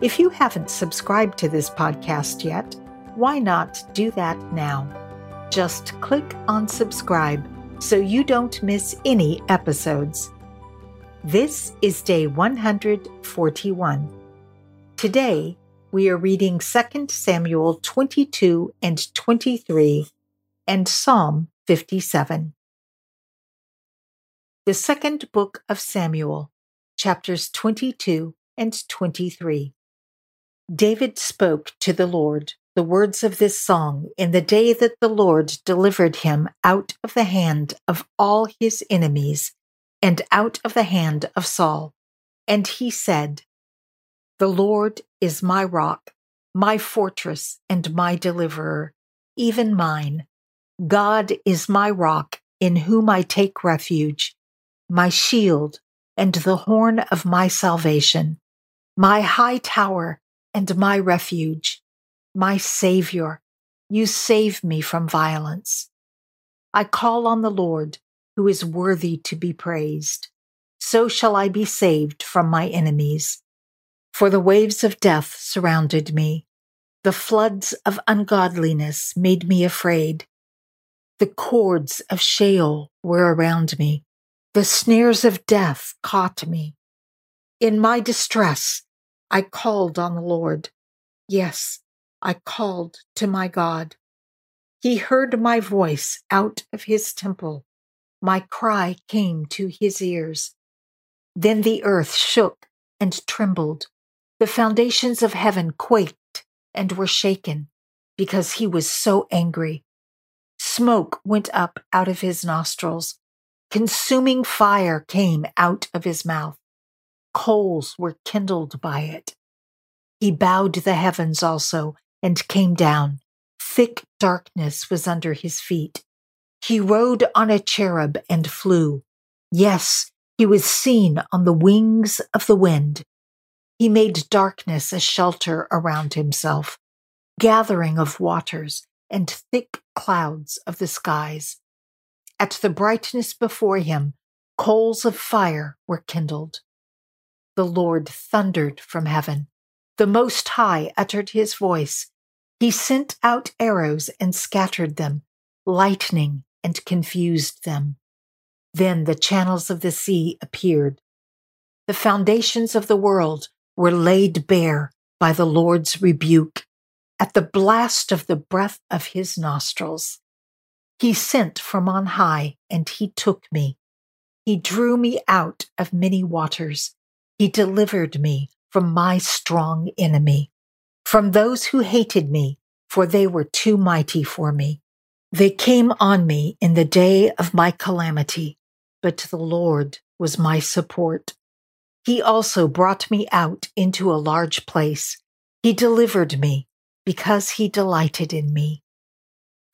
If you haven't subscribed to this podcast yet, why not do that now? Just click on subscribe so you don't miss any episodes. This is day 141. Today, we are reading 2 Samuel 22 and 23 and Psalm 57. The second book of Samuel, chapters 22 and 23. David spoke to the Lord the words of this song in the day that the Lord delivered him out of the hand of all his enemies and out of the hand of Saul. And he said, The Lord is my rock, my fortress, and my deliverer, even mine. God is my rock in whom I take refuge, my shield and the horn of my salvation, my high tower and my refuge, my Savior. You save me from violence. I call on the Lord, who is worthy to be praised. So shall I be saved from my enemies. For the waves of death surrounded me. The floods of ungodliness made me afraid. The cords of Sheol were around me. The snares of death caught me. In my distress, I called on the Lord. Yes, I called to my God. He heard my voice out of his temple. My cry came to his ears. Then the earth shook and trembled. The foundations of heaven quaked and were shaken because he was so angry. Smoke went up out of his nostrils. Consuming fire came out of his mouth coals were kindled by it. He bowed the heavens also and came down. Thick darkness was under his feet. He rode on a cherub and flew. Yes, he was seen on the wings of the wind. He made darkness a shelter around himself, gathering of waters and thick clouds of the skies. At the brightness before him, coals of fire were kindled the Lord thundered from heaven. The Most High uttered his voice. He sent out arrows and scattered them, lightning and confused them. Then the channels of the sea appeared. The foundations of the world were laid bare by the Lord's rebuke at the blast of the breath of his nostrils. He sent from on high and he took me. He drew me out of many waters he delivered me from my strong enemy, from those who hated me, for they were too mighty for me. They came on me in the day of my calamity, but the Lord was my support. He also brought me out into a large place. He delivered me because he delighted in me.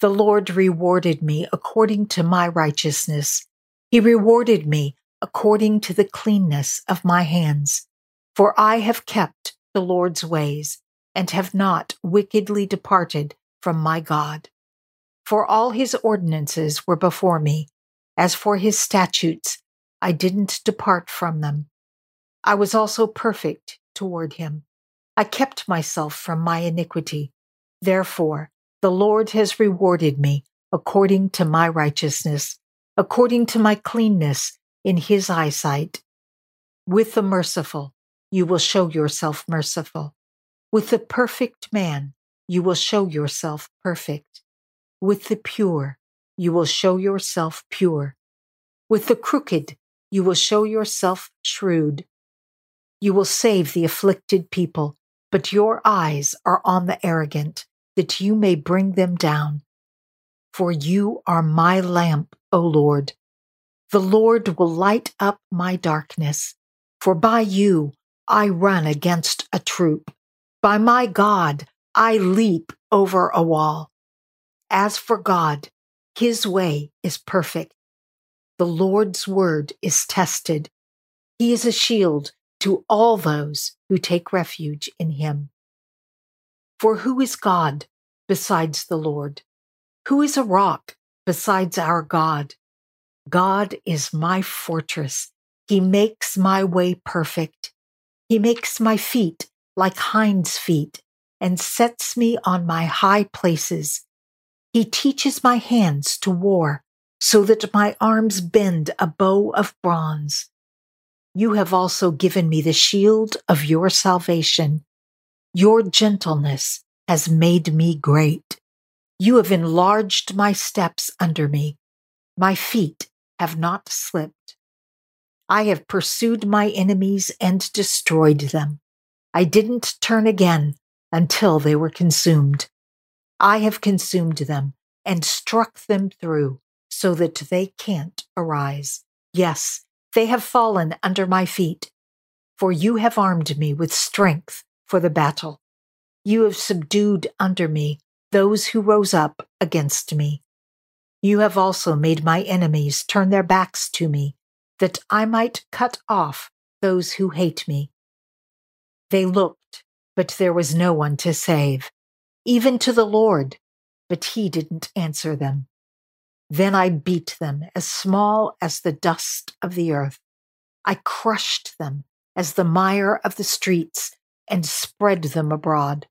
The Lord rewarded me according to my righteousness. He rewarded me according to the cleanness of my hands. For I have kept the Lord's ways and have not wickedly departed from my God. For all his ordinances were before me. As for his statutes, I didn't depart from them. I was also perfect toward him. I kept myself from my iniquity. Therefore, the Lord has rewarded me according to my righteousness, according to my cleanness in his eyesight. With the merciful, you will show yourself merciful. With the perfect man, you will show yourself perfect. With the pure, you will show yourself pure. With the crooked, you will show yourself shrewd. You will save the afflicted people, but your eyes are on the arrogant, that you may bring them down. For you are my lamp, O Lord. The Lord will light up my darkness, for by you I run against a troop. By my God, I leap over a wall. As for God, his way is perfect. The Lord's word is tested. He is a shield to all those who take refuge in him. For who is God besides the Lord? Who is a rock besides our God? God is my fortress. He makes my way perfect. He makes my feet like hinds' feet and sets me on my high places. He teaches my hands to war so that my arms bend a bow of bronze. You have also given me the shield of your salvation. Your gentleness has made me great. You have enlarged my steps under me. My feet have not slipped. I have pursued my enemies and destroyed them. I didn't turn again until they were consumed. I have consumed them and struck them through so that they can't arise. Yes, they have fallen under my feet, for you have armed me with strength for the battle. You have subdued under me those who rose up against me. You have also made my enemies turn their backs to me, that I might cut off those who hate me. They looked, but there was no one to save, even to the Lord, but he didn't answer them. Then I beat them as small as the dust of the earth. I crushed them as the mire of the streets and spread them abroad.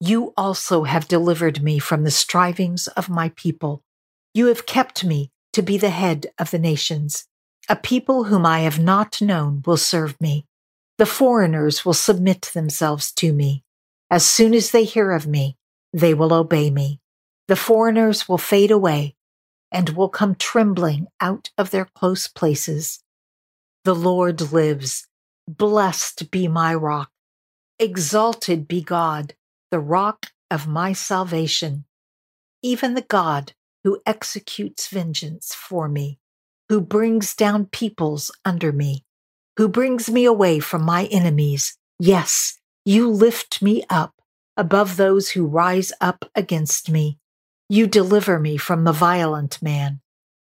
You also have delivered me from the strivings of my people. You have kept me to be the head of the nations. A people whom I have not known will serve me. The foreigners will submit themselves to me. As soon as they hear of me, they will obey me. The foreigners will fade away and will come trembling out of their close places. The Lord lives. Blessed be my rock. Exalted be God, the rock of my salvation. Even the God who executes vengeance for me, who brings down peoples under me, who brings me away from my enemies. Yes, you lift me up above those who rise up against me. You deliver me from the violent man.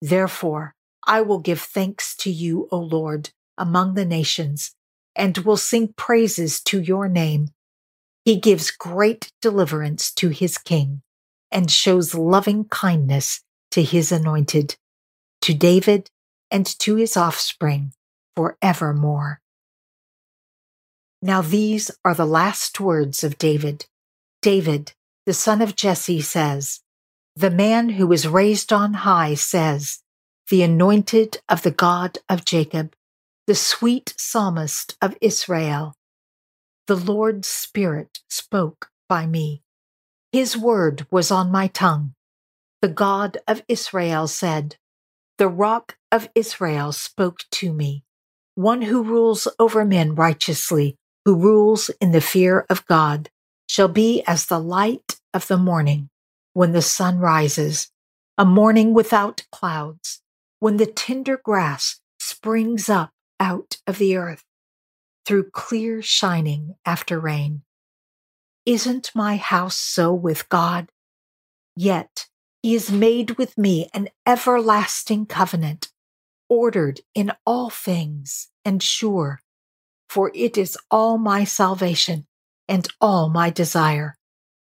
Therefore, I will give thanks to you, O Lord, among the nations, and will sing praises to your name. He gives great deliverance to his king and shows loving kindness to his anointed, to David and to his offspring forevermore. Now, these are the last words of David. David, the son of Jesse, says, the man who was raised on high says, The anointed of the God of Jacob, the sweet psalmist of Israel. The Lord's Spirit spoke by me. His word was on my tongue. The God of Israel said, The rock of Israel spoke to me, one who rules over men righteously, who rules in the fear of God, shall be as the light of the morning when the sun rises, a morning without clouds, when the tender grass springs up out of the earth through clear shining after rain. Isn't my house so with God? Yet he has made with me an everlasting covenant, ordered in all things and sure, for it is all my salvation and all my desire.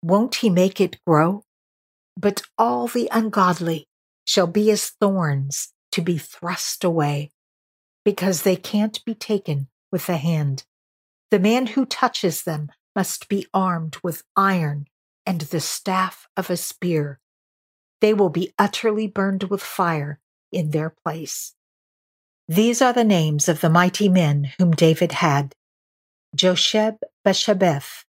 Won't he make it grow? But all the ungodly shall be as thorns to be thrust away, because they can't be taken with the hand. The man who touches them must be armed with iron and the staff of a spear. They will be utterly burned with fire in their place. These are the names of the mighty men whom David had Josheb Basshebeth,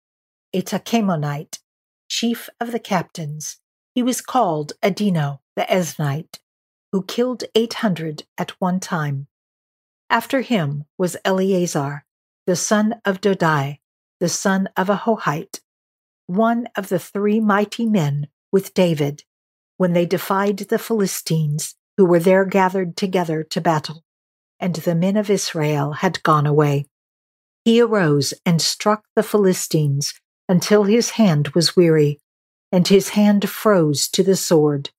a Tahchemonite, chief of the captains, he was called Adino the Eznite, who killed 800 at one time. After him was Eleazar, the son of Dodai, the son of Ahohite, one of the three mighty men with David when they defied the Philistines who were there gathered together to battle, and the men of Israel had gone away. He arose and struck the Philistines until his hand was weary, and his hand froze to the sword.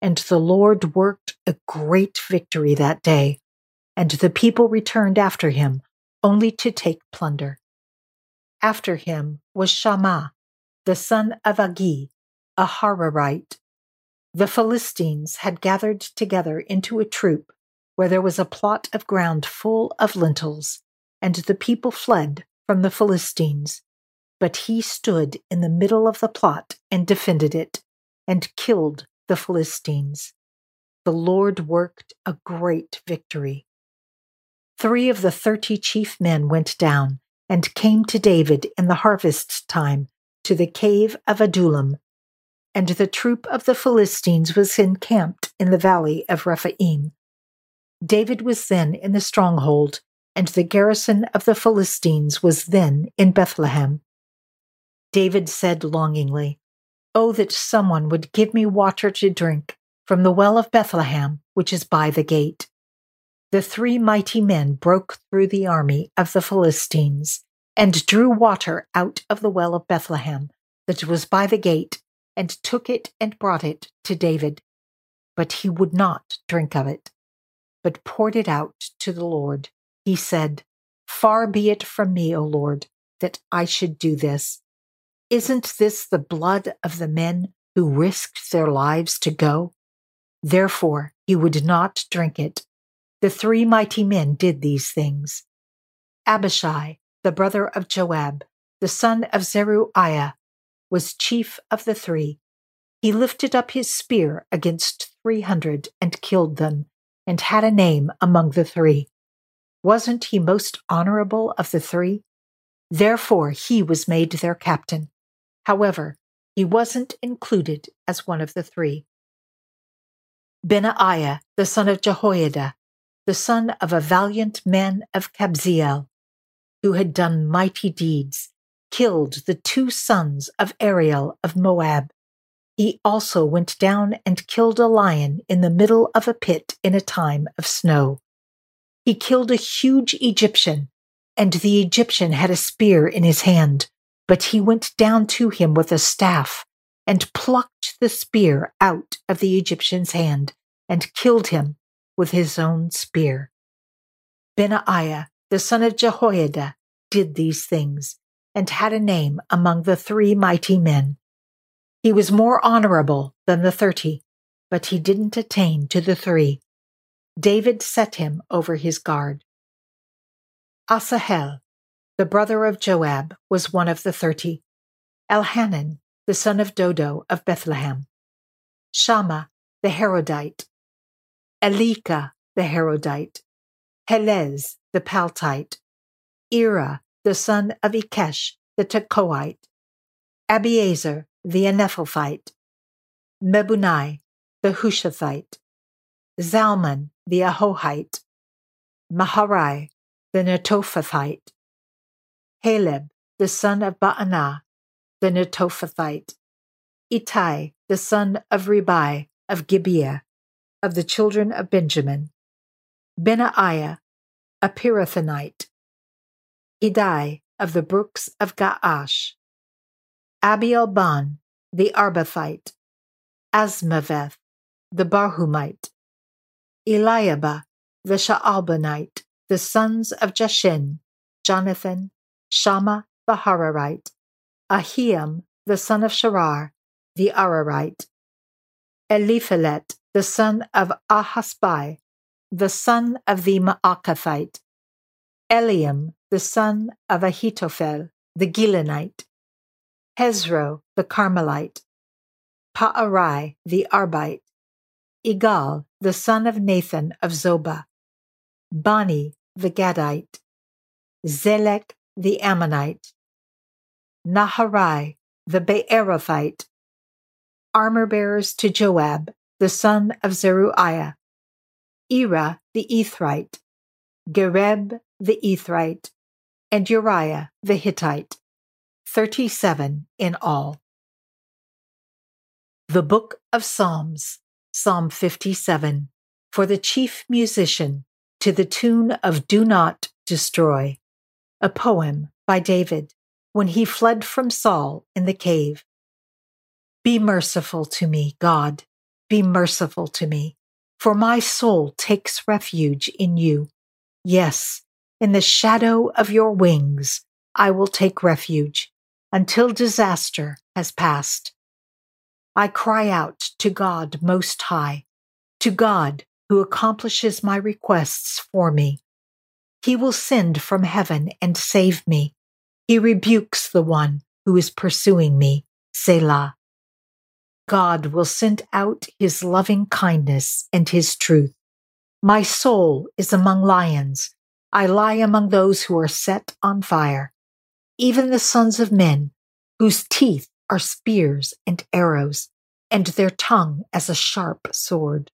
And the Lord worked a great victory that day, and the people returned after him, only to take plunder. After him was Shammah, the son of Agee, a Hararite. The Philistines had gathered together into a troop where there was a plot of ground full of lentils, and the people fled from the Philistines. But he stood in the middle of the plot and defended it, and killed the Philistines. The Lord worked a great victory. Three of the thirty chief men went down and came to David in the harvest time to the cave of Adullam. And the troop of the Philistines was encamped in the valley of Rephaim. David was then in the stronghold, and the garrison of the Philistines was then in Bethlehem. David said longingly, Oh, that someone would give me water to drink from the well of Bethlehem, which is by the gate the three mighty men broke through the army of the Philistines and drew water out of the well of Bethlehem that was by the gate and took it and brought it to David. But he would not drink of it, but poured it out to the Lord. He said, Far be it from me, O Lord, that I should do this. Isn't this the blood of the men who risked their lives to go? Therefore he would not drink it the three mighty men did these things. Abishai, the brother of Joab, the son of Zeruiah, was chief of the three. He lifted up his spear against three hundred and killed them, and had a name among the three. Wasn't he most honorable of the three? Therefore he was made their captain. However, he wasn't included as one of the three. Benaiah, the son of Jehoiada, the son of a valiant man of Kabzeel, who had done mighty deeds, killed the two sons of Ariel of Moab. He also went down and killed a lion in the middle of a pit in a time of snow. He killed a huge Egyptian, and the Egyptian had a spear in his hand, but he went down to him with a staff and plucked the spear out of the Egyptian's hand and killed him with his own spear. Benaiah, the son of Jehoiada, did these things and had a name among the three mighty men. He was more honorable than the thirty, but he didn't attain to the three. David set him over his guard. Asahel, the brother of Joab, was one of the thirty. Elhanan, the son of Dodo of Bethlehem. Shammah, the Harodite, Elika the Harodite, Helez the Paltite, Ira the son of Ikkesh the Tekoite, Abiezer the Anathothite, Mebunnai the Hushathite, Zalmon the Ahohite, Maharai the Netophathite, Haleb, the son of Baanah the Netophathite, Ittai the son of Ribai of Gibeah, of the children of Benjamin, Benaiah, a Pirathonite, Idai of the brooks of Gaash, Abiel Abielban, the Arbathite, Azmaveth, the Barhumite, Eliabah, the Shaalbanite, the sons of Jashin, Jonathan, Shammah the Hararite, Ahiam, the son of Sharar, the Ararite, Eliphelet, the son of Ahasbai, the son of the Maacathite, Eliam, the son of Ahithophel, the Gilonite, Hezro, the Carmelite, Paarai, the Arbite, Igal, the son of Nathan of Zobah, Bani, the Gadite, Zelek, the Ammonite, Naharai, the Beerothite, armor bearers to Joab, the son of Zeruiah, Ira the Ethrite, Gereb the Ethrite, and Uriah the Hittite, 37 in all. The Book of Psalms, Psalm 57, for the chief musician, to the tune of Do Not Destroy, a poem by David, when he fled from Saul in the cave. Be merciful to me, God, be merciful to me, for my soul takes refuge in you. Yes, in the shadow of your wings I will take refuge until disaster has passed. I cry out to God Most High, to God who accomplishes my requests for me. He will send from heaven and save me. He rebukes the one who is pursuing me, Selah. God will send out his loving kindness and his truth. My soul is among lions. I lie among those who are set on fire. Even the sons of men, whose teeth are spears and arrows, and their tongue as a sharp sword.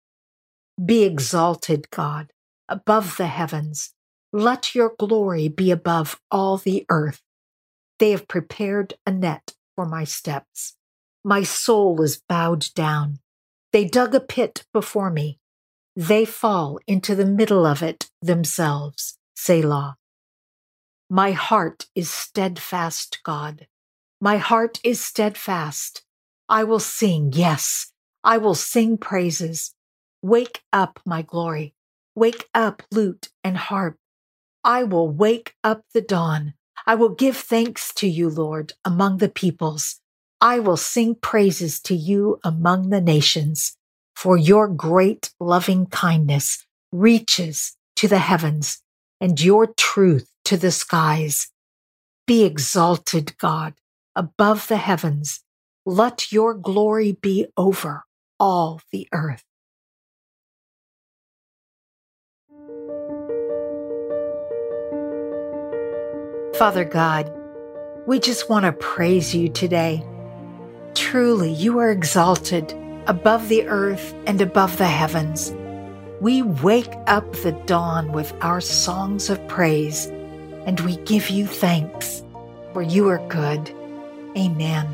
Be exalted, God, above the heavens. Let your glory be above all the earth. They have prepared a net for my steps. My soul is bowed down. They dug a pit before me. They fall into the middle of it themselves. Selah. My heart is steadfast, God. My heart is steadfast. I will sing, yes, I will sing praises. Wake up, my glory. Wake up, lute and harp. I will wake up the dawn. I will give thanks to you, Lord, among the peoples. I will sing praises to you among the nations, for your great loving kindness reaches to the heavens and your truth to the skies. Be exalted, God above the heavens. Let your glory be over all the earth. Father God, we just want to praise you today. Truly, you are exalted above the earth and above the heavens. We wake up the dawn with our songs of praise, and we give you thanks, for you are good Amen.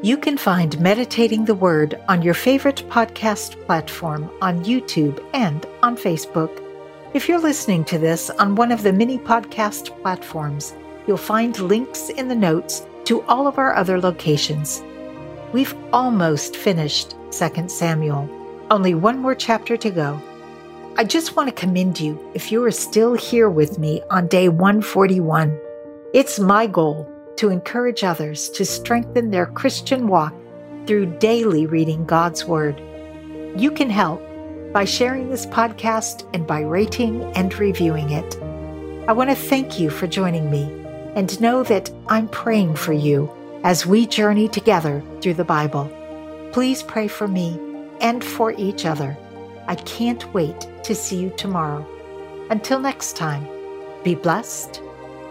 You can find Meditating the Word on your favorite podcast platform on YouTube and on Facebook. If you're listening to this on one of the many podcast platforms, you'll find links in the notes to all of our other locations. We've almost finished 2 Samuel, only one more chapter to go. I just want to commend you if you are still here with me on day 141. It's my goal to encourage others to strengthen their Christian walk through daily reading God's Word. You can help by sharing this podcast and by rating and reviewing it. I want to thank you for joining me and know that I'm praying for you as we journey together through the Bible. Please pray for me and for each other. I can't wait to see you tomorrow. Until next time, be blessed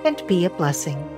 and be a blessing.